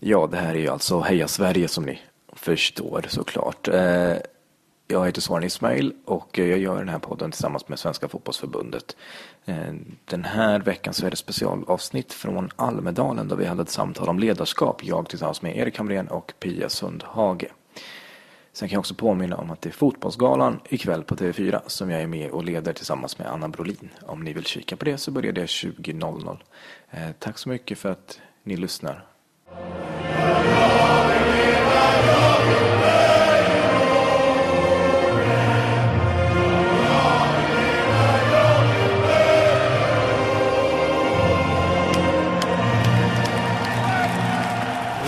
Ja, det här är ju alltså Heja Sverige som ni förstår såklart. Eh, jag heter Soran Ismail och jag gör den här podden tillsammans med Svenska Fotbollsförbundet. Eh, den här veckan så är det specialavsnitt från Almedalen där vi hade ett samtal om ledarskap, jag tillsammans med Erik Hamrén och Pia Sundhage. Sen kan jag också påminna om att det är Fotbollsgalan ikväll på TV4 som jag är med och leder tillsammans med Anna Brolin. Om ni vill kika på det så börjar det 20.00. Eh, tack så mycket för att ni lyssnar.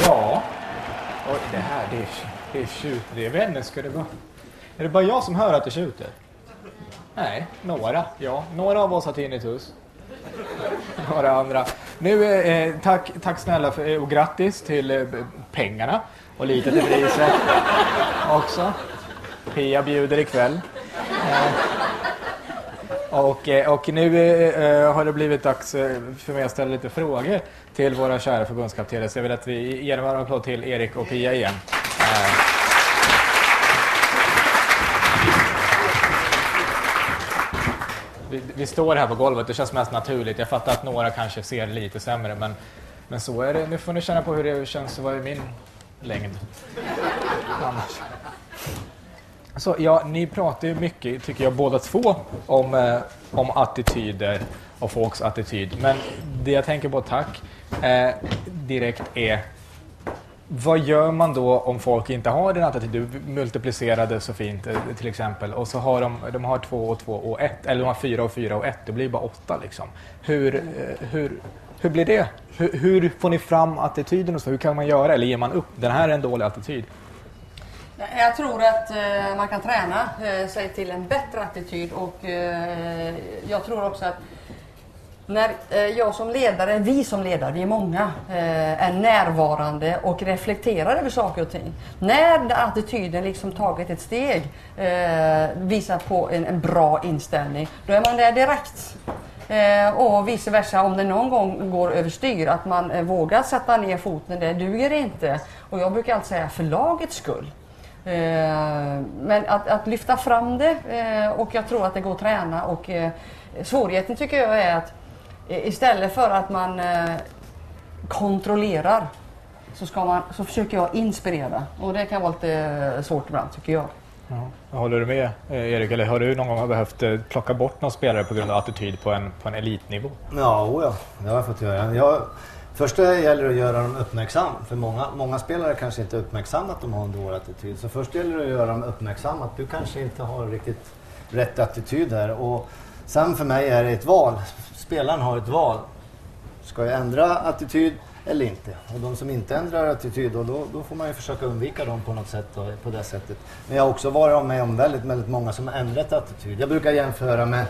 Ja. Oj, det här det är, det är tjut. Det är vänner ska det vara. Är det bara jag som hör att det tjuter? Nej, några. Ja, några av oss har tinnitus. Några andra. Nu, eh, tack, tack snälla för, och grattis till eh, pengarna och lite till priset också. Pia bjuder ikväll. Eh, och, eh, och nu eh, har det blivit dags eh, för mig att ställa lite frågor till våra kära förbundskaptener. Så jag vill att vi ger en varm applåd till Erik och Pia igen. Eh, vi, vi står här på golvet, det känns mest naturligt. Jag fattar att några kanske ser lite sämre, men, men så är det. Nu får ni känna på hur det känns att vara i min längd. Annars. Så, ja, ni pratar ju mycket, tycker jag, båda två om, eh, om attityder och folks attityd. Men det jag tänker på, tack, eh, direkt är vad gör man då om folk inte har den attityd? Du multiplicerade så fint eh, till exempel och så har de, de har två och två och ett, eller de har fyra och fyra och ett, det blir bara åtta liksom. Hur, eh, hur, hur blir det? Hur, hur får ni fram attityden och så? Hur kan man göra? Eller ger man upp? Den här är en dålig attityd. Jag tror att eh, man kan träna sig till en bättre attityd och jag tror också att när eh, jag som ledare, vi som ledare, vi är många, eh, är närvarande och reflekterar över saker och ting. När attityden liksom tagit ett steg, eh, visar på en, bra inställning, då är man där direkt. Eh, och vice versa om det någon gång går överstyr, att man eh, vågar sätta ner foten, det duger inte. Och jag brukar alltid säga för lagets skull. Eh, men att, att lyfta fram det och jag tror att det går att träna och svårigheten tycker jag är att istället för att man eh, kontrollerar så, ska man, så försöker jag inspirera och det kan vara lite svårt ibland tycker jag. Ja. Håller du med eh, Erik? Eller har du någon gång behövt eh, plocka bort någon spelare på grund av attityd på en, på en elitnivå? Ja, o ja, det har jag fått göra. Jag, först det gäller det att göra dem uppmärksam. För många, många spelare kanske inte är uppmärksamma att de har en dålig attityd. Så först gäller det att göra dem uppmärksamma att du kanske inte har riktigt rätt attityd här. Och sen för mig är det ett val. Spelaren har ett val. Ska jag ändra attityd eller inte? Och de som inte ändrar attityd, då, då, får man ju försöka undvika dem på något sätt. Då, på det sättet. Men jag har också varit med om väldigt, väldigt många som har ändrat attityd. Jag brukar jämföra med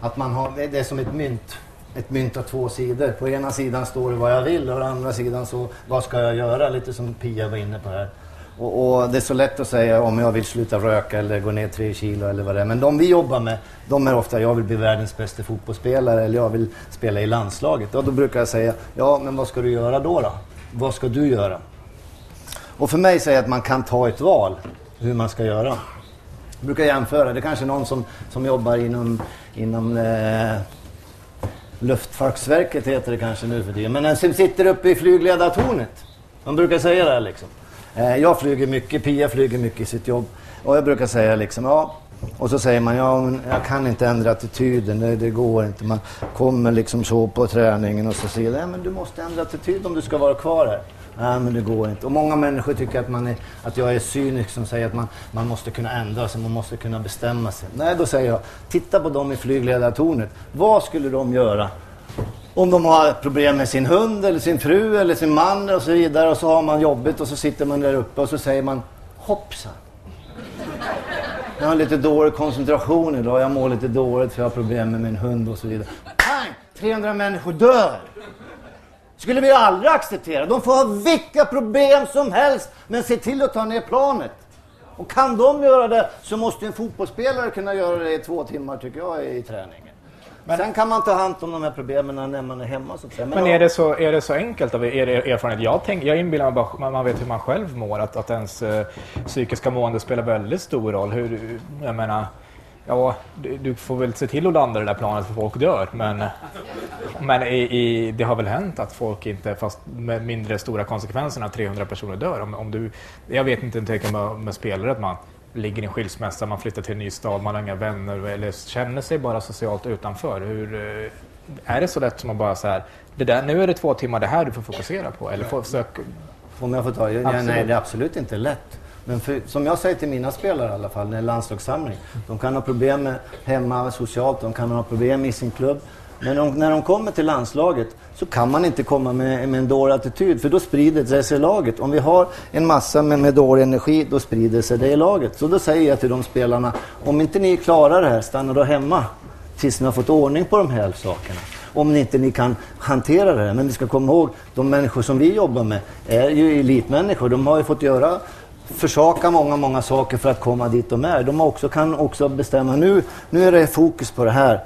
att man har, det är som ett mynt. Ett mynt har två sidor. På ena sidan står det vad jag vill och på andra sidan så vad ska jag göra? Lite som Pia var inne på här. Och, och det är så lätt att säga om jag vill sluta röka eller gå ner tre kilo eller vad det är. Men de vi jobbar med, de är ofta jag vill bli världens bästa fotbollsspelare eller jag vill spela i landslaget. Och då brukar jag säga, ja men vad ska du göra då? då? Vad ska du göra? Och för mig säger jag att man kan ta ett val hur man ska göra. Jag brukar jämföra, det är kanske någon som, som jobbar inom, inom eh, Luftfartsverket heter det kanske nu för tiden. Men den som sitter uppe i flygledartornet. Man brukar säga det här liksom. Eh, jag flyger mycket, Pia flyger mycket i sitt jobb. Och jag brukar säga liksom, ja. Och så säger man, ja men jag kan inte ändra attityden, det, det går inte. Man kommer liksom så på träningen och så säger ja men du måste ändra attityd om du ska vara kvar här. Nej men det går inte. Och många människor tycker att, man är, att jag är cynisk som säger att man, man måste kunna ändra sig, man måste kunna bestämma sig. Nej då säger jag, titta på dem i flygledartornet. Vad skulle de göra om de har problem med sin hund eller sin fru eller sin man och så vidare och så har man jobbigt och så sitter man där uppe och så säger man hoppsan. Jag har lite dålig koncentration idag, jag mår lite dåligt för jag har problem med min hund och så vidare. Pang! 300 människor dör! skulle vi aldrig acceptera. De får ha vilka problem som helst, men se till att ta ner planet. Och kan de göra det så måste en fotbollsspelare kunna göra det i två timmar tycker jag i träning träningen. Sen kan man ta hand om de här problemen när man är hemma. Så att säga. Men är det så, är det så enkelt av er erfarenhet? Jag, tänk, jag inbillar mig bara man, man vet hur man själv mår, att, att ens eh, psykiska mående spelar väldigt stor roll. Hur, jag menar, ja, du, du, får väl se till att landa det där planet för folk dör. Men, men i, i, det har väl hänt att folk inte, fast med mindre stora konsekvenser, när 300 personer dör. Om, om du, jag vet inte, tänker med, med spelare, att man ligger i en skilsmässa, man flyttar till en ny stad, man har inga vänner eller känner sig bara socialt utanför. Hur, eh, är det så lätt som att bara så här, det där, nu är det två timmar det här du får fokusera på? Eller får försöka... Om jag får ta, ja, nej det är absolut inte lätt. Men för, som jag säger till mina spelare i alla fall, när det är landslagssamling. De kan ha problem med hemma, socialt, de kan ha problem i sin klubb. Men de, när de kommer till landslaget så kan man inte komma med, med en dålig attityd för då sprider det sig i laget. Om vi har en massa med, med dålig energi då sprider sig det i laget. Så då säger jag till de spelarna, om inte ni klarar det här, stanna då hemma tills ni har fått ordning på de här sakerna. Om ni inte ni kan hantera det här. Men vi ska komma ihåg, de människor som vi jobbar med är ju elitmänniskor. De har ju fått göra försaka många, många saker för att komma dit de är. De också, kan också bestämma nu, nu är det fokus på det här.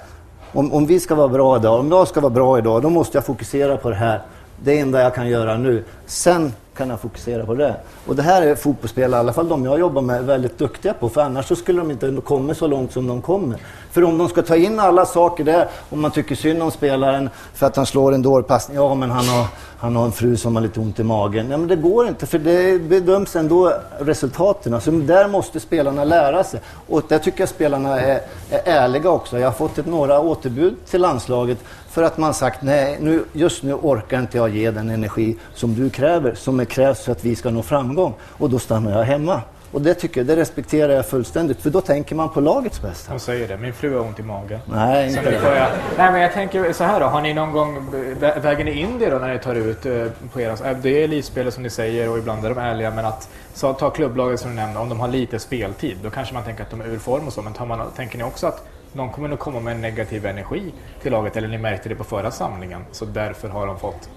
Om, om vi ska vara bra idag, om jag ska vara bra idag, då måste jag fokusera på det här. Det enda jag kan göra nu. Sen kan jag fokusera på det. Och det här är fotbollsspelare, i alla fall de jag jobbar med, väldigt duktiga på. För annars så skulle de inte komma så långt som de kommer. För om de ska ta in alla saker där, om man tycker synd om spelaren för att han slår en dårpassning. Ja, men han har, han har en fru som har lite ont i magen. Nej, men det går inte, för det bedöms ändå resultaten. Så där måste spelarna lära sig. Och där tycker jag spelarna är, är ärliga också. Jag har fått ett, några återbud till landslaget för att man sagt nej, nu, just nu orkar inte jag ge den energi som du kräver, som krävs för att vi ska nå framgång. Och då stannar jag hemma. Och det tycker jag, det respekterar jag fullständigt. För då tänker man på lagets bästa. Hon säger det. Min fru har ont i magen. Nej, inte det. Jag, nej, men jag tänker så här då. Har ni någon gång, väger ni in det då när ni tar ut eh, på era... Det är elitspelare som ni säger och ibland är de ärliga. Men att så, ta klubblaget som du nämnde, om de har lite speltid. Då kanske man tänker att de är ur form och så. Men man, tänker ni också att någon kommer nog komma med en negativ energi till laget? Eller ni märkte det på förra samlingen. Så därför har de fått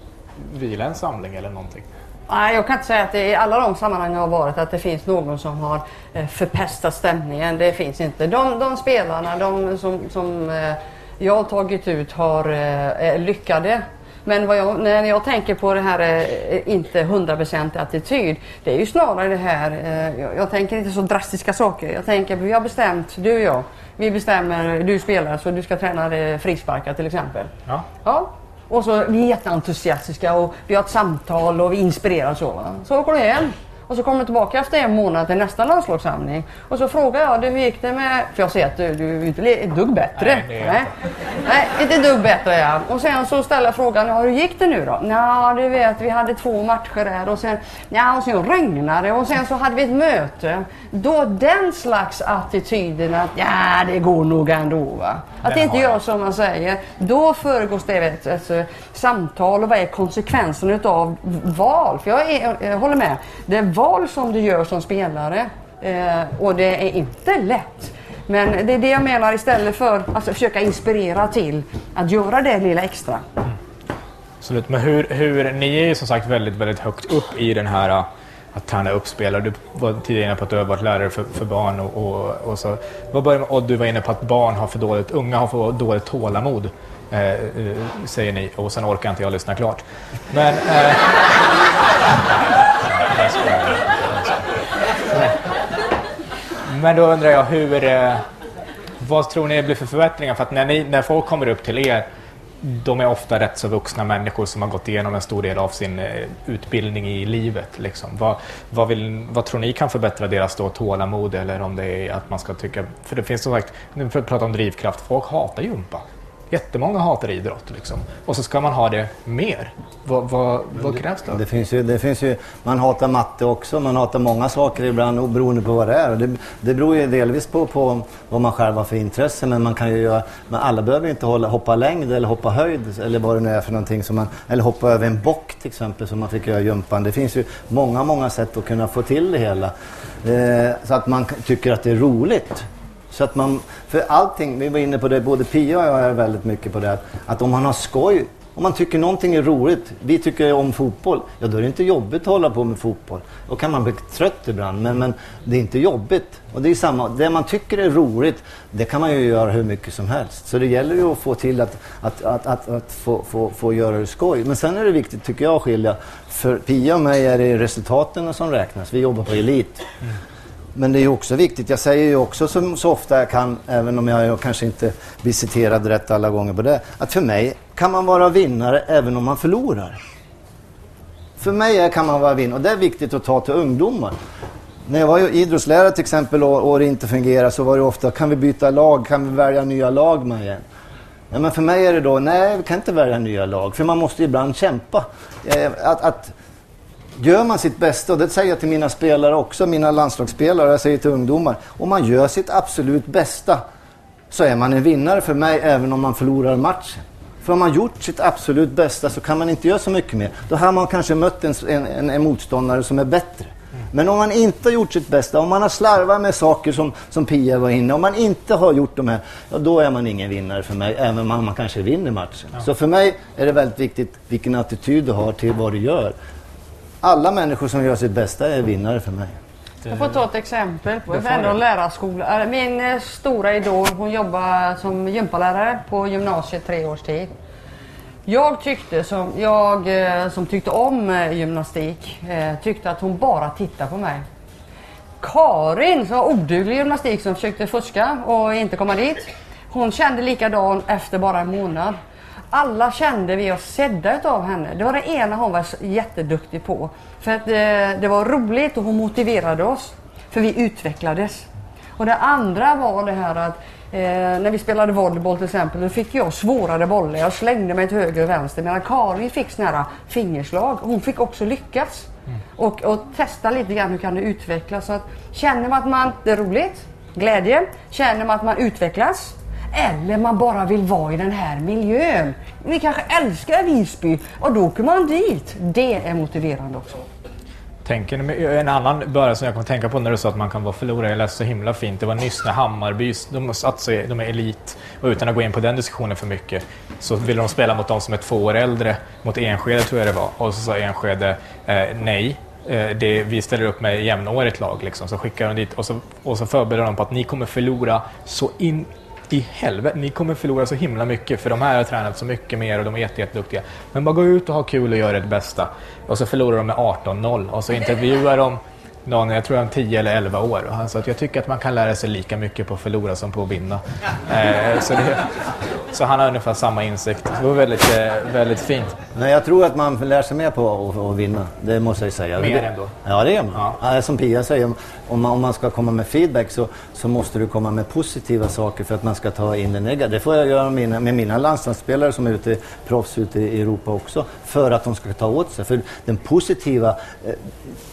vila en samling eller någonting. Nej, jag kan inte säga att det i alla de sammanhang jag har varit att det finns någon som har eh, förpestat stämningen. Det finns inte. De, de spelarna de som, som eh, jag har tagit ut har eh, lyckade. Men jag, när jag tänker på det här inte 100% attityd. Det är ju snarare det här, jag, jag, tänker inte så drastiska saker. Jag tänker, vi har bestämt, du och jag, vi bestämmer, du spelar så du ska träna frisparkar till exempel. Ja. ja och så vi är jätteentusiastiska och vi har ett samtal och vi inspirerar så. Va? Så åker du hem. Och så kommer du tillbaka efter en månad till nästa landslagssamling. Och så frågar jag hur gick det med... För jag ser att du, du är inte ett dugg bättre. Nej, Nej. Nej, inte ett dugg bättre ja. Och sen så ställer jag frågan, ja, hur gick det nu då? Ja, du vet, vi hade två matcher där och sen, ja, och sen regnade och sen så hade vi ett möte. Då den slags attityden att, ja, det går nog ändå va. Att det inte gör som man säger. Då föregås det ett, ett, ett samtal och vad är konsekvensen av val? För jag, är, jag håller med. Det val som du gör som spelare eh, och det är inte lätt. Men det är det jag menar istället för att alltså, försöka inspirera till att göra det lilla extra. Mm. Absolut, men hur, hur, ni är ju som sagt väldigt, väldigt högt upp i den här äh, att träna upp spelare. Du var tidigare inne på att du har varit lärare för, för barn och, och, och så. Och du var inne på att barn har för dåligt, unga har för dåligt tålamod. Eh, eh, säger ni och sen orkar inte jag lyssna klart. Men... Eh, men då undrar jag hur... Eh, vad tror ni det blir för förbättringar? För att när, ni, när folk kommer upp till er de är ofta rätt så vuxna människor som har gått igenom en stor del av sin eh, utbildning i livet. Liksom. Vad, vad, vill, vad tror ni kan förbättra deras då tålamod eller om det är att man ska tycka... För det finns som sagt, nu pratar att prata om drivkraft, folk hatar jumpa. Jättemånga hatar idrott. Liksom. Och så ska man ha det mer. Vad, vad, vad krävs det? Det finns, ju, det finns ju, man hatar matte också. Man hatar många saker ibland beroende på vad det är. Det, det beror ju delvis på, på vad man själv har för intresse. Men man kan ju göra, men alla behöver inte hålla, hoppa längd eller hoppa höjd eller vad det nu är för någonting. Som man, eller hoppa över en bock till exempel som man fick göra i jumpan. Det finns ju många, många sätt att kunna få till det hela. Eh, så att man tycker att det är roligt. Så att man, för allting, vi var inne på det, både Pia och jag är väldigt mycket på det, att om man har skoj Om man tycker någonting är roligt, vi tycker om fotboll, ja då är det inte jobbigt att hålla på med fotboll. Då kan man bli trött ibland, men, men det är inte jobbigt. Och det är samma, det man tycker är roligt, det kan man ju göra hur mycket som helst. Så det gäller ju att få till att, att, att, att, att få, få, få göra det skoj. Men sen är det viktigt, tycker jag, att skilja. För Pia och mig är det resultaten som räknas. Vi jobbar på elit. Mm. Men det är också viktigt, jag säger ju också så, så, ofta jag kan, även om jag kanske inte blir citerad rätt alla gånger på det, att för mig kan man vara vinnare även om man förlorar. För mig kan man vara vinnare och det är viktigt att ta till ungdomar. När jag var idrottslärare till exempel och, och det inte fungerade så var det ofta, kan vi byta lag, kan vi välja nya lag med igen? Ja, men för mig är det då, nej vi kan inte välja nya lag, för man måste ibland kämpa. Eh, att, att Gör man sitt bästa, och det säger jag till mina spelare också, mina landslagsspelare, jag säger till ungdomar. Om man gör sitt absolut bästa så är man en vinnare för mig även om man förlorar matchen. För om man gjort sitt absolut bästa så kan man inte göra så mycket mer. Då har man kanske mött en, en, en motståndare som är bättre. Men om man inte har gjort sitt bästa, om man har slarvat med saker som, som Pia var inne om man inte har gjort de här, ja, då är man ingen vinnare för mig, även om man kanske vinner matchen. Ja. Så för mig är det väldigt viktigt vilken attityd du har till vad du gör alla människor som gör sitt bästa är vinnare för mig. Jag får ta ett exempel. På ändå lärarskola. Äh, min eh, stora idol hon jobbar som gympalärare på gymnasiet tre års tid. Jag tyckte som, jag, eh, som tyckte om eh, gymnastik tyckte att hon bara tittade på mig. Karin som var oduglig gymnastik som försökte fuska och inte komma dit. Hon kände likadan efter bara en månad alla kände vi oss sedda av henne. Det var det ena hon var jätteduktig på. För att det, eh, det var roligt och hon motiverade oss. För vi utvecklades. Och det andra var det här att eh, när vi spelade volleyboll till exempel, då fick jag svårare bollar. Jag slängde mig till höger och vänster. Medan Karin fick såna här fingerslag. Hon fick också lyckas. Mm. Och, och, testa lite grann hur kan det utvecklas. Så att, känner man att man, det är roligt, glädje. Känner man att man utvecklas, eller man bara vill vara i den här miljön. Ni kanske älskar Visby och då åker man dit. Det är motiverande också. Tänker, en annan början som jag kommer tänka på när du sa att man kan vara förlorare. Jag läste så himla fint. Det var nyss när Hammarby, de, alltså, de är elit. Och utan att gå in på den diskussionen för mycket så ville de spela mot de som är två år äldre. Mot Enskede tror jag det var. Och så sa Enskede eh, nej. Eh, det, vi ställer upp med jämnårigt lag. Liksom. Så skickar de dit och så, och så förbereder de på att ni kommer förlora så in i helvete, ni kommer förlora så himla mycket för de här har tränat så mycket mer och de är jätteduktiga. Men bara gå ut och ha kul och gör ert bästa. Och så förlorar de med 18-0 och så intervjuar de någon, jag tror han 10 eller 11 år. Och han sa att jag tycker att man kan lära sig lika mycket på att förlora som på att vinna. Eh, så, det, så, han har ungefär samma insikt. Det var väldigt, eh, väldigt fint. Nej, jag tror att man lär sig mer på att, att vinna. Det måste jag säga. Mer ändå? Ja, det gör man. Ja. Som Pia säger, om man, om man ska komma med feedback så, så måste du komma med positiva saker för att man ska ta in det negativa. Det får jag göra med mina, med mina landslagsspelare som är ute, proffs ute i Europa också. För att de ska ta åt sig. För den positiva, eh,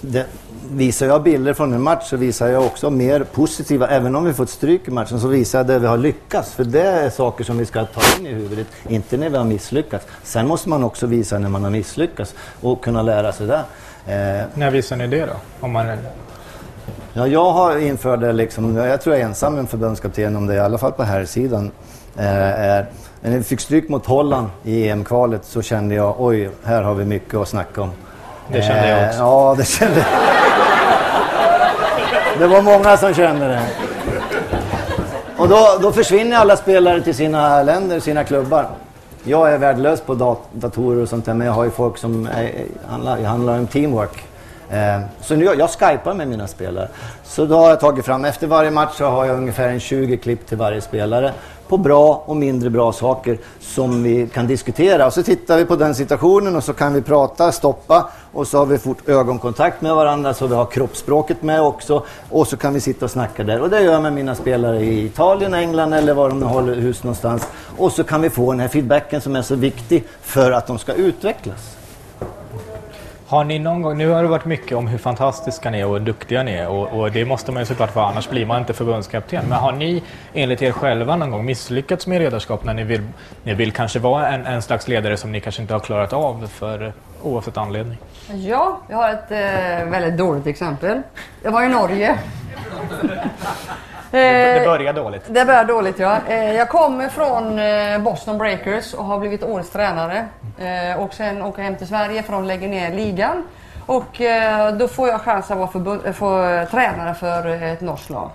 det, visar jag bilder från en match så visar jag också mer positiva, även om vi fått stryk i matchen, så visar jag där vi har lyckats. För det är saker som vi ska ta in i huvudet, inte när vi har misslyckats. Sen måste man också visa när man har misslyckats och kunna lära sig det. Eh, när visar ni det då? Om man. Ja, jag har infört det liksom, jag tror jag är ensam en förbundskapten om det, i alla fall på här sidan. Eh, när vi fick stryk mot Holland i EM-kvalet så kände jag, oj, här har vi mycket att snacka om. Det kände jag också. Eh, ja, det kände jag. Det var många som kände det. Och då, då försvinner alla spelare till sina länder, sina klubbar. Jag är värdelös på dat datorer och sånt där, men jag har ju folk som är, handlar, handlar om teamwork. Eh, så nu, jag skypar med mina spelare. Så då har jag tagit fram, efter varje match så har jag ungefär en 20 klipp till varje spelare på bra och mindre bra saker som vi kan diskutera. Och så tittar vi på den situationen och så kan vi prata, stoppa och så har vi fort ögonkontakt med varandra så vi har kroppsspråket med också. Och så kan vi sitta och snacka där. Och det gör jag med mina spelare i Italien, England eller var de nu håller hus någonstans. Och så kan vi få den här feedbacken som är så viktig för att de ska utvecklas. Har ni någon gång, nu har det varit mycket om hur fantastiska ni är och hur duktiga ni är och, och, det måste man ju såklart vara, annars blir man inte förbundskapten. Men har ni enligt er själva någon gång misslyckats med ledarskap när ni vill, ni vill kanske vara en, en slags ledare som ni kanske inte har klarat av för oavsett anledning? Ja, jag har ett eh, väldigt dåligt exempel. Jag var i Norge. Det det börjar dåligt. Det börjar dåligt ja. Eh, Jag kommer från eh, Boston Breakers och har blivit årets tränare. Eh, Och sen åker jag hem till Sverige för de lägger ner ligan. Och eh, då får jag chans att vara eh, få, eh, tränare för ett norskt lag.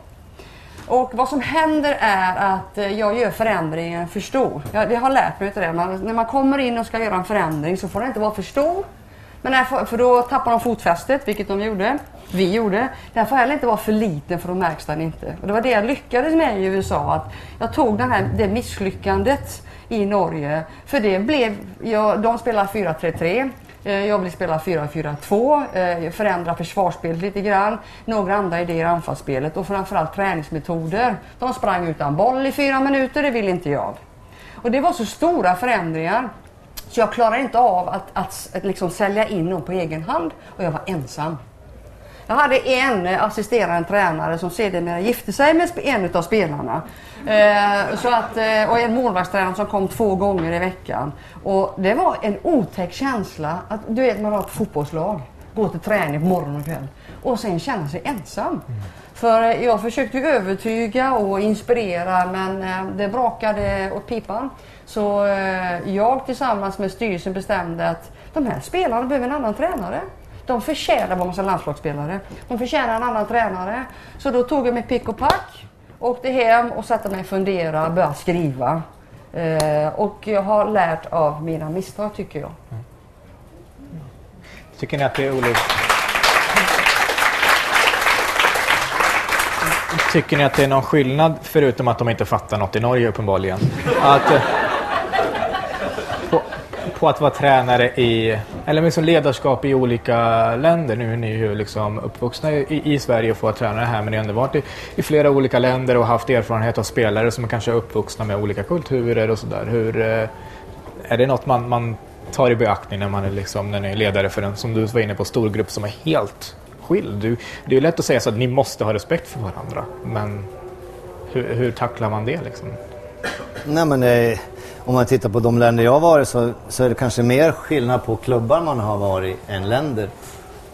Och vad som händer är att eh, jag gör förändringen för stor. Jag, jag har lärt mig det. Man, när man kommer in och ska göra en förändring så får den inte vara för stor. Men här, för då tappar de fotfästet, vilket de gjorde. Vi gjorde. Den får heller inte vara för liten för då märks den inte. Och det var det jag lyckades med i USA. Att jag tog den här, det misslyckandet i Norge. För det blev, jag, de spelar 4-3-3. Eh, jag vill spela 4-4-2, eh, förändra försvarsspelet lite grann, några andra idéer i anfallsspelet och framförallt träningsmetoder. De sprang utan boll i fyra minuter, det vill inte jag. Och det var så stora förändringar så jag klarade inte av att, att, att liksom sälja in dem på egen hand och jag var ensam. Jag hade en assisterande tränare som sedermera gifte sig med en av spelarna. Eh, så att, eh, och en målvaktstränare som kom två gånger i veckan. Och det var en otäck känsla att du vet man har ett fotbollslag, gå till träning på morgon och kväll och sen känna sig ensam. För eh, jag försökte övertyga och inspirera men eh, det brakade åt pipan. Så eh, jag tillsammans med styrelsen bestämde att de här spelarna behöver en annan tränare. De förtjänar att vara massa landslagsspelare. De förtjänar en annan tränare. Så då tog jag mig pick och pack, åkte hem och satte mig och funderade, började skriva. Eh, och jag har lärt av mina misstag tycker jag. Mm. Tycker ni att det är olika? Tycker ni att det är någon skillnad, förutom att de inte fattar något i Norge uppenbarligen, att, eh, på, på att vara tränare i, eller liksom ledarskap i olika länder? Nu är ni ju liksom uppvuxna i, i Sverige och får vara tränare här, men ni har ändå varit i, i flera olika länder och haft erfarenhet av spelare som kanske är uppvuxna med olika kulturer och sådär. Hur, eh, är det något man, man tar i beaktning när man är, liksom, när ni är ledare för en, som du var inne på, stor grupp som är helt skild? Du, det är ju lätt att säga så att ni måste ha respekt för varandra, men hur, hur tacklar man det? Liksom? Nej, men eh, om man tittar på de länder jag har varit så, så är det kanske mer skillnad på klubbar man har varit än länder.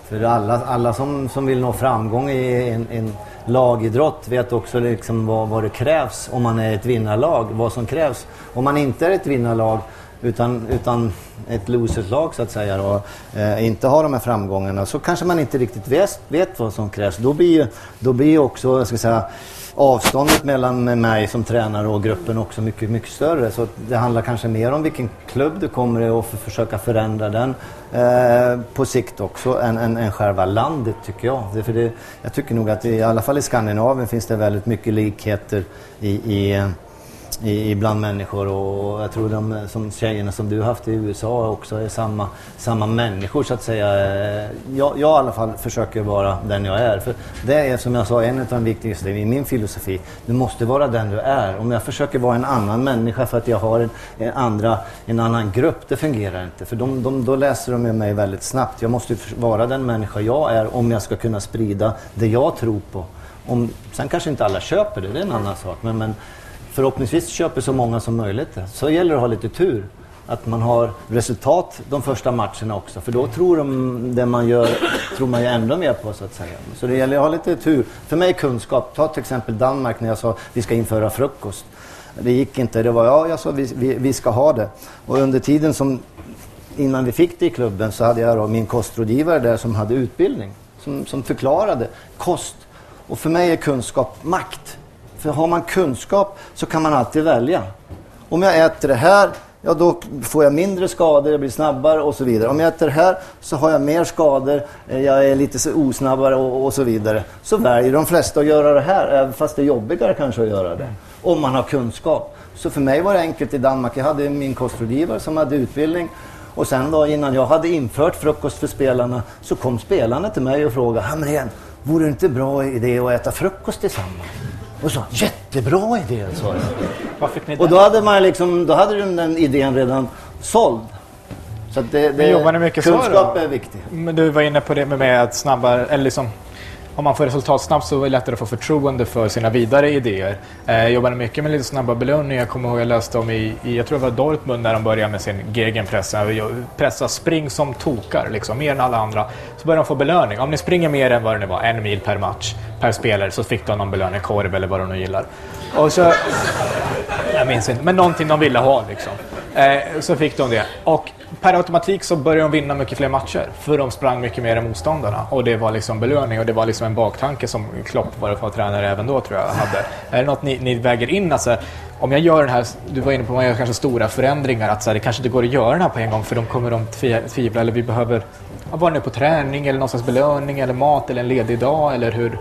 För alla, alla som, som vill nå framgång i en, en lagidrott vet också liksom vad, vad det krävs om man är ett vinnarlag. Vad som krävs. Om man inte är ett vinnarlag utan, utan ett loserslag så att säga och eh, inte har de här framgångarna så kanske man inte riktigt vet, vet vad som krävs. Då blir ju då blir ju också, jag ska säga, avståndet mellan mig som tränare och gruppen också mycket, mycket större. Så det handlar kanske mer om vilken klubb du kommer i och för, försöka förändra den eh, på sikt också än, än, än själva landet tycker jag. Det, för det, jag tycker nog att i alla fall i Skandinavien finns det väldigt mycket likheter i, i eh, i, ibland människor och jag tror de som tjejerna som du har haft i USA också är samma, samma människor så att säga. Eh, jag, jag i alla fall försöker vara den jag är. För det är som jag sa en av de viktigaste i min filosofi. Du måste vara den du är. Om jag försöker vara en annan människa för att jag har en, en, andra, en annan grupp, det fungerar inte. För de, de, då läser de ju mig väldigt snabbt. Jag måste vara den människa jag är om jag ska kunna sprida det jag tror på. Om, sen kanske inte alla köper det, det är en annan sak. Men, men förhoppningsvis köper så många som möjligt det. Så gäller det att ha lite tur. Att man har resultat de första matcherna också. För då tror de det man gör tror man ju ändå mer på så att säga. Så det gäller att ha lite tur. För mig kunskap. Ta till exempel Danmark när jag sa vi ska införa frukost. Det gick inte. Det var ja, jag sa vi, vi, vi ska ha det. Och under tiden som innan vi fick det i klubben så hade jag då min kostrådgivare där som hade utbildning. Som, som förklarade kost. Och för mig är kunskap makt. För har man kunskap så kan man alltid välja. Om jag äter det här, ja då får jag mindre skador, jag blir snabbare och så vidare. Om jag äter det här så har jag mer skador, eh, jag är lite så osnabbare och, och så vidare. Så väljer de flesta att göra det här, även fast det är jobbigare kanske att göra det. Om man har kunskap. Så för mig var det enkelt i Danmark. Jag hade min kostrådgivare som hade utbildning. Och sen då innan jag hade infört frukost för spelarna så kom spelarna till mig och frågade Hamrén, vore det inte bra idé att äta frukost tillsammans? Och så, jättebra idé, sa jag. Vad fick ni Och då hade man liksom, då hade de den idén redan såld. Så det, det, Men jobbar ni mycket så kunskap då? är viktigt. Men du var inne på det med, med att snabbare, eller liksom om man får resultat snabbt så är det lättare att få förtroende för sina vidare idéer. Eh, jag jobbade mycket med lite snabba belöningar. Jag kommer ihåg jag läste om i, i jag tror det var Dortmund när de började med sin gegenpress. Pressa spring som tokar, liksom, mer än alla andra. Så började de få belöning. Om ni springer mer än vad det nu var, en mil per match, per spelare, så fick de någon belöning, korv eller vad de nu gillar. Och så, jag minns inte, men någonting de ville ha liksom. Eh, så fick de det. Och per automatik så började de vinna mycket fler matcher. För de sprang mycket mer än motståndarna. Och det var liksom belöning och det var liksom en baktanke som Klopp var för tränare även då tror jag hade. Är det något ni, ni väger in? Alltså, om jag gör den här, du var inne på att man gör kanske stora förändringar, att så här, det kanske inte går att göra den här på en gång för de kommer de tvivla eller vi behöver vara nu på träning eller någon slags belöning eller mat eller en ledig dag eller hur?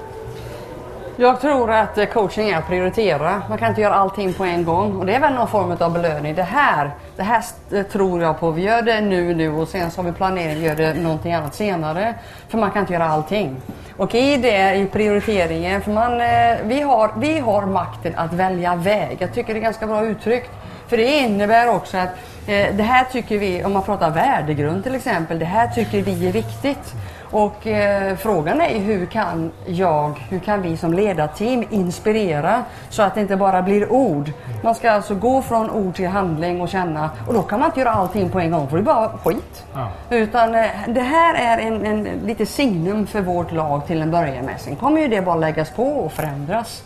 Jag tror att eh, coaching är att prioritera. Man kan inte göra allting på en gång och det är väl någon form av belöning. Det här, det här eh, tror jag på. Vi gör det nu, nu och sen så har vi planering att göra det någonting annat senare. För man kan inte göra allting. Och i det, i prioriteringen, för man, eh, vi, har, vi har makten att välja väg. Jag tycker det är ganska bra uttryckt. För det innebär också att eh, det här tycker vi, om man pratar värdegrund till exempel, det här tycker vi är viktigt. Och eh, frågan är hur kan jag, hur kan vi som ledarteam inspirera så att det inte bara blir ord. Man ska alltså gå från ord till handling och känna och då kan man inte göra allting på en gång för det är bara skit. Ja. Utan eh, det här är en, en, lite signum för vårt lag till en början med. Sen kommer ju det bara läggas på och förändras.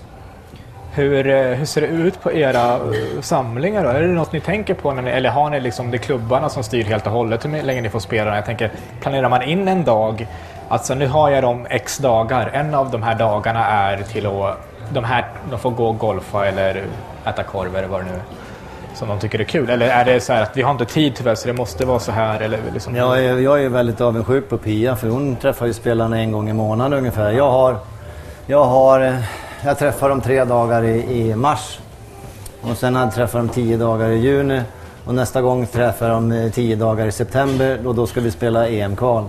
Hur, eh, hur ser det ut på era eh, samlingar? Då? Är det något ni tänker på? När ni, eller har ni liksom det klubbarna som styr helt och hållet hur länge ni får spela? Jag tänker, planerar man in en dag? Alltså nu har jag dem x dagar. En av de här dagarna är till att de, här, de får gå och golfa eller äta korv eller vad det nu är som de tycker är kul? Eller är det så här att vi har inte tid tyvärr så det måste vara så här? Eller liksom... jag, är, jag är väldigt avundsjuk på Pia för hon träffar ju spelarna en gång i månaden ungefär. Jag har, jag har eh, jag träffar dem tre dagar i, i mars. Och sen har jag träffat dem tio dagar i juni. Och nästa gång träffar jag dem eh, tio dagar i september och då ska vi spela EM-kval.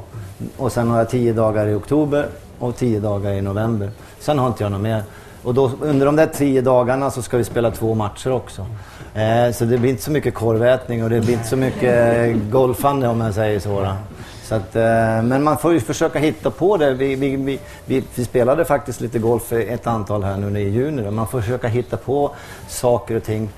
Och sen har jag tio dagar i oktober och tio dagar i november. Sen har inte jag något mer. Och då, under de där tio dagarna så ska vi spela två matcher också. Eh, så det blir inte så mycket korvätning och det blir inte så mycket golfande om jag säger så. Så att, eh, men man får ju försöka hitta på det. Vi, vi, vi, vi, vi spelade faktiskt lite golf ett antal här nu i juni. Då. Man får försöka hitta på saker och ting.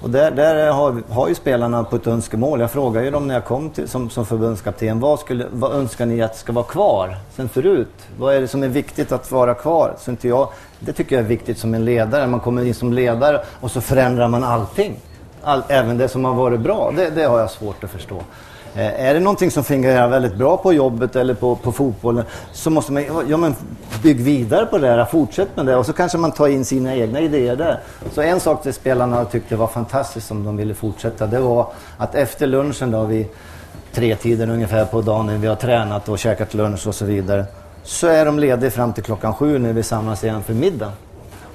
Och där, där har, har ju spelarna på ett önskemål. Jag frågade ju dem när jag kom till, som, som förbundskapten. Vad, skulle, vad önskar ni att ska vara kvar sen förut? Vad är det som är viktigt att vara kvar? Så inte jag, det tycker jag är viktigt som en ledare. Man kommer in som ledare och så förändrar man allting. All, även det som har varit bra. Det, det har jag svårt att förstå. Eh, är det någonting som fungerar väldigt bra på jobbet eller på, på fotbollen så måste man ja, men bygg vidare på det där, fortsätt med det och så kanske man tar in sina egna idéer där. Så en sak som spelarna tyckte var fantastiskt som de ville fortsätta det var att efter lunchen då vid tre tiden ungefär på dagen när vi har tränat och käkat lunch och så vidare så är de lediga fram till klockan sju när vi samlas igen för middag.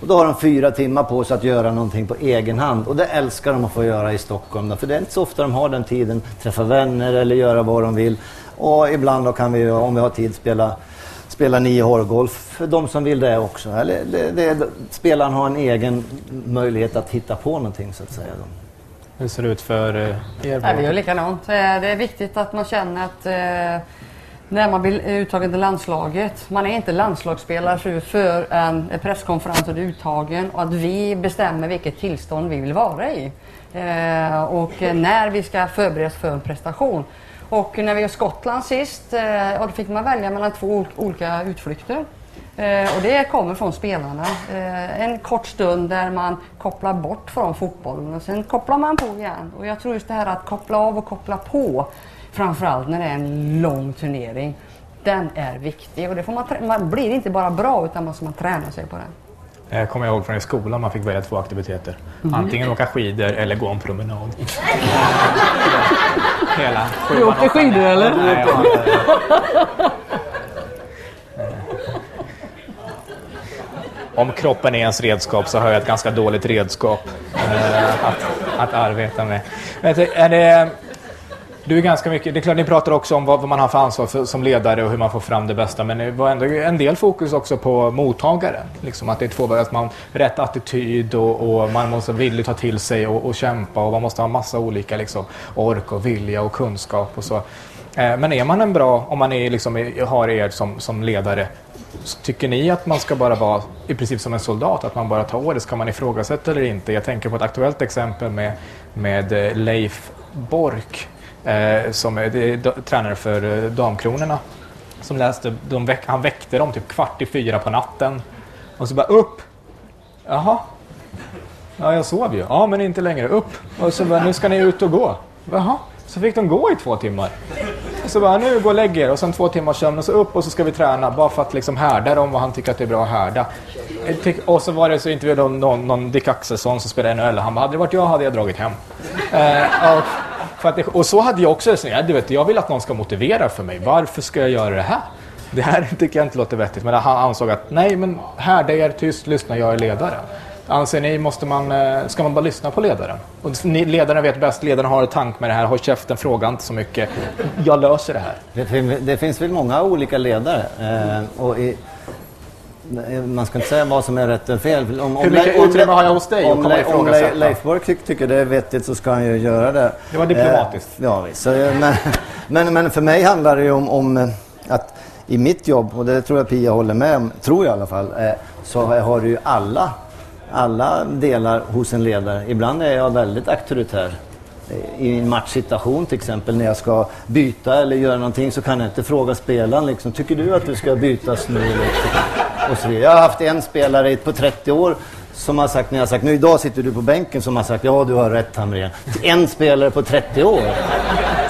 Och då har de fyra timmar på sig att göra någonting på egen hand. Och det älskar de att få göra i Stockholm. Då, för det är inte så ofta de har den tiden. Träffa vänner eller göra vad de vill. Och ibland då kan vi, om vi har tid, spela, spela nio hårgolf för de som vill det också. Eller, det, det, spelaren har en egen möjlighet att hitta på någonting så att säga. Hur ser det ut för eh, er? Nej, vi gör likadant. Det är viktigt att man känner att eh, när man blir eh, uttagen till landslaget. Man är inte landslagsspelare för en eh, presskonferens och uttagen och att vi bestämmer vilket tillstånd vi vill vara i. Eh, och eh, när vi ska förberedas för en prestation. Och när vi var i Skottland sist, eh, då fick man välja mellan två olika utflykter. Eh, och det kommer från spelarna. Eh, en kort stund där man kopplar bort från fotbollen och sen kopplar man på igen. Och jag tror just det här att koppla av och koppla på Framförallt när det är en lång turnering. Den är viktig och det får man, man blir inte bara bra utan man måste man träna sig på den. Jag kommer ihåg från i skolan man fick välja två aktiviteter. Mm. Antingen åka skidor eller gå en promenad. Hela Du åkte skidor eller? Nej, Om kroppen är ens redskap så har jag ett ganska dåligt redskap eh, att, att arbeta med. Är det, du är ganska mycket, det är klart ni pratar också om vad, man har för ansvar för, som ledare och hur man får fram det bästa. Men det var ändå en del fokus också på mottagaren. Liksom att det är två att man rätt attityd och, och man måste villigt ta till sig och, och, kämpa och man måste ha massa olika liksom, ork och vilja och kunskap och så. Eh, men är man en bra, om man är, liksom, eh, har er som, som ledare, Tycker ni att man ska bara vara i princip som en soldat, att man bara tar order? Ska man ifrågasätta eller inte? Jag tänker på ett aktuellt exempel med, med eh, Leif Bork eh, som är, är tränare för eh, Damkronorna. Som läste, de väck, han väckte dem typ kvart i fyra på natten och så bara upp! Jaha, Ja, jag sov ju. Ja, men inte längre. Upp! Och så bara, nu ska ni ut och gå. Jaha. Så fick de gå i två timmar. Och så bara, nu gå och lägg er. Och sen två timmars sömn och så upp och så ska vi träna. Bara för att liksom härda dem vad han tycker att det är bra att härda. Eh, och så var det så intervjuade de någon, någon Dick Axelsson som spelar NHL. Han bara, hade det varit jag hade jag dragit hem. Eh, och, för att det, och så hade jag också resonerat. du vet, jag vill att någon ska motivera för mig. Varför ska jag göra det här? Det här tycker jag inte låter vettigt. Men han ansåg att nej, men härda er tyst, lyssna, jag är ledaren. Anser ni, måste man, eh, ska man bara lyssna på ledaren? Och ledaren vet bäst, ledaren har en tank med det här, håll käften, fråga inte så mycket. Jag löser det här. Det, finns, det finns väl många olika ledare. Eh, och i, man ska inte säga vad som är rätt eller fel. Om, Hur mycket om, utrymme har jag hos dig om, att Om Leif Bork tycker det är vettigt så ska han ju göra det. Det var diplomatiskt. Eh, ja, visst. Men, men, men, för mig handlar det ju om, om, att i mitt jobb, och det tror jag Pia håller med om, tror jag i alla fall, eh, så har du ju alla alla delar hos en ledare. Ibland är jag väldigt auktoritär. I en matchsituation till exempel när jag ska byta eller göra någonting så kan jag inte fråga spelaren liksom, tycker du att du ska bytas nu? Liksom? Och så Jag har haft en spelare på 30 år som har sagt, när jag har sagt nu idag sitter du på bänken, som har sagt ja du har rätt Hamrén. En spelare på 30 år.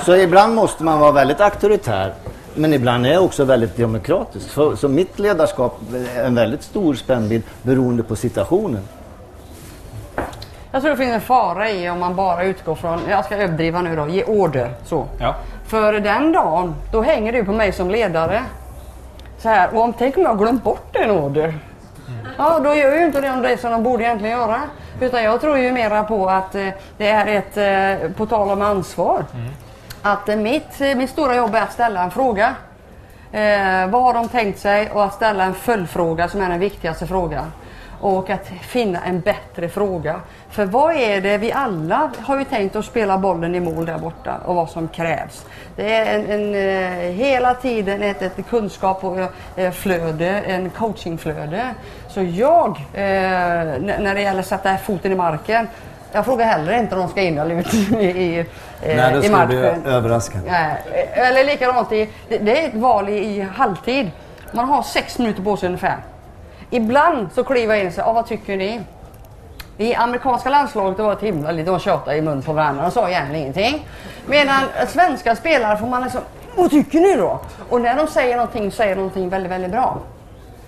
Så ibland måste man vara väldigt auktoritär. Men ibland är jag också väldigt demokratisk. Så, så mitt ledarskap är en väldigt stor spännvidd beroende på situationen. Jag tror det finns en fara i om man bara utgår från, jag ska överdriva nu då, ge order. Så. Ja. För den dagen, då hänger du på mig som ledare. Så här, och om, tänk om jag glömt bort en order. Ja, då gör ju inte de det som de borde egentligen göra. Utan jag tror ju mera på att eh, det är ett, eh, på tal om ansvar. Mm att mitt, mitt stora jobb är att ställa en fråga. Eh, vad har de tänkt sig? Och att ställa en följdfråga som är den viktigaste frågan. Och att finna en bättre fråga. För vad är det vi alla har ju tänkt att spela bollen i mål där borta och vad som krävs. Det är en, en eh, hela tiden ett, ett kunskap och eh, flöde, en coachingflöde. Så jag, eh, när det gäller att sätta foten i marken, jag frågar heller inte om de ska in eller ut i, i, Nej, ska i matchen. Nej, bli överraskad. Eller likadant, i, det, det är ett val i, i halvtid. Man har sex minuter på sig ungefär. Ibland så kliver jag in och säger, ah, vad tycker ni? I amerikanska landslaget var det himla lite, de tjatade i mun på varandra. och sa egentligen ingenting. Medan svenska spelare får man liksom, vad tycker ni då? Och när de säger någonting, säger de någonting väldigt, väldigt bra.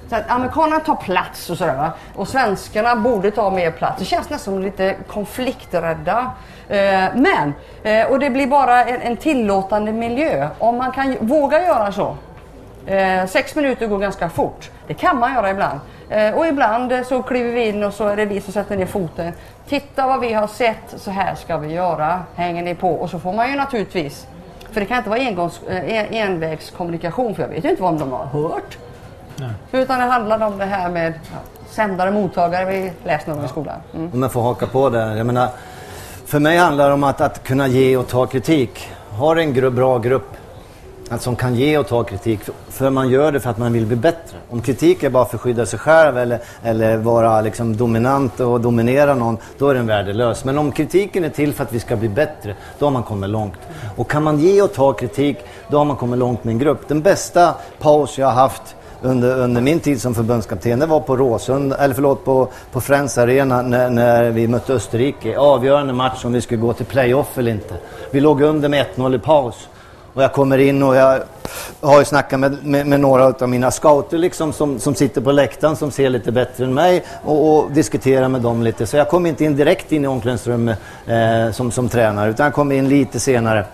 Så att amerikanerna tar plats och sådär. Och svenskarna borde ta mer plats. Det känns nästan som lite konflikträdda. Eh, men, eh, och det blir bara en, en tillåtande miljö. Om man kan våga göra så. Eh, sex minuter går ganska fort. Det kan man göra ibland. och ibland så kliver vi in och så är det vi som sätter ner foten. Titta vad vi har sett, så här ska vi göra. Hänger ni på? Och så får man ju naturligtvis för det kan inte vara engångs, envägskommunikation för jag vet ju inte vad de har hört. Nej. Utan det handlar om det här med ja, sändare och mottagare vi läst någon ja. i skolan. Mm. Om jag får haka på det. Jag menar, för mig handlar det om att, att kunna ge och ta kritik. Har en gru bra grupp att som kan ge och ta kritik. För, man gör det för att man vill bli bättre. Om kritik är bara för att skydda sig själv eller, eller vara liksom dominant och dominera någon, då är den värdelös. Men om kritiken är till för att vi ska bli bättre, då har man kommit långt. Och kan man ge och ta kritik, då har man kommit långt med en grupp. Den bästa paus jag har haft under, under min tid som förbundskapten, det var på Råsund, eller förlåt, på, på Friends Arena när, när vi mötte Österrike. Avgörande match om vi skulle gå till playoff eller inte. Vi låg under med 1-0 i paus. Och jag kommer in och jag har ju snackat med, med, med, några av mina scouter liksom som, som sitter på läktaren som ser lite bättre än mig och, och diskuterar med dem lite. Så jag kom inte in direkt in i omklädningsrummet eh, som, som tränare utan jag kom in lite senare.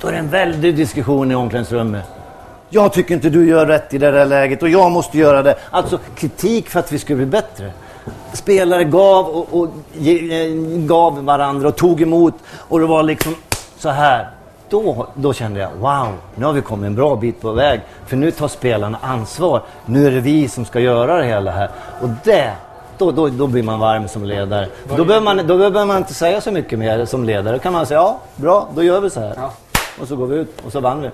Då är det en väldig diskussion i omklädningsrummet. Jag tycker inte du gör rätt i det där läget och jag måste göra det. Alltså kritik för att vi skulle bli bättre. Spelare gav och, och ge, eh, gav varandra och tog emot och det var liksom så här då, då kände jag wow, nu har vi kommit en bra bit på väg. För nu tar spelarna ansvar. Nu är det vi som ska göra det hela här. Och det, då, då, då blir man varm som ledare. Då behöver, man, då behöver man inte säga så mycket mer som ledare. Då kan man säga ja, bra, då gör vi så här. Ja. Och så går vi ut och så vann vi.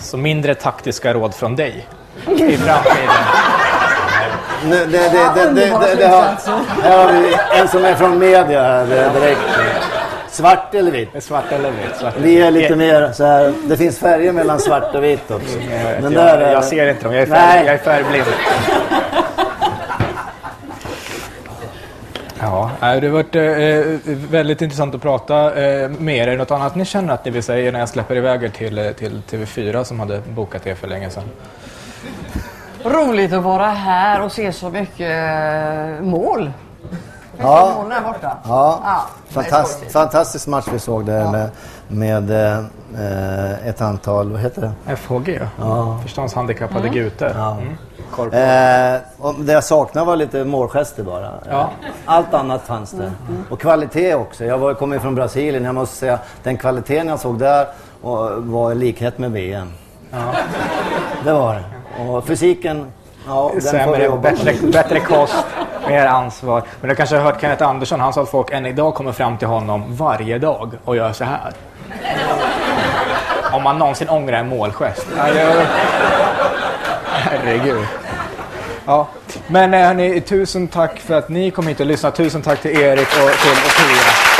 Så mindre taktiska råd från dig i framtiden. Det, det, det, det, det, det har, här har vi en som är från media här eh, direkt. Svart eller vitt? Svart eller vitt? Svart eller Vi är lite mer så här, det finns färger mellan svart och vitt också. Jag, Men jag, där är- jag ser inte dem, jag är, färg, Nej. jag är färgblind. Ja, det har varit eh, väldigt intressant att prata eh, med er. Är det något annat ni känner att ni vill säga när jag släpper iväg er till, eh, till TV4 som hade bokat er för länge sedan? Roligt att vara här och se så mycket eh, mål. Ja. Mål där borta. Ja, Ja, är Fantast, fantastisk match vi såg där med, med eh, ett antal, vad heter det? FHG? Ja. Förståndshandikappade guter. Ja. Mm. Eh, och det jag saknade var lite målgester bara. Ja. Allt annat fanns det. Och kvalitet också. Jag var, kommer från Brasilien. Jag måste säga den kvaliteten jag såg där var i likhet med VM. Det var det. Och fysiken, ja, den får vi jobba bättre, bättre kost, mer ansvar. Men du kanske har hört Kenneth Andersson, han sa att folk än idag kommer fram till honom varje dag och gör så här. Om man någonsin ångrar en målgest. Herregud. Ja. Men eh, hörni, tusen tack för att ni kom hit och lyssnade. Tusen tack till Erik och till Pia.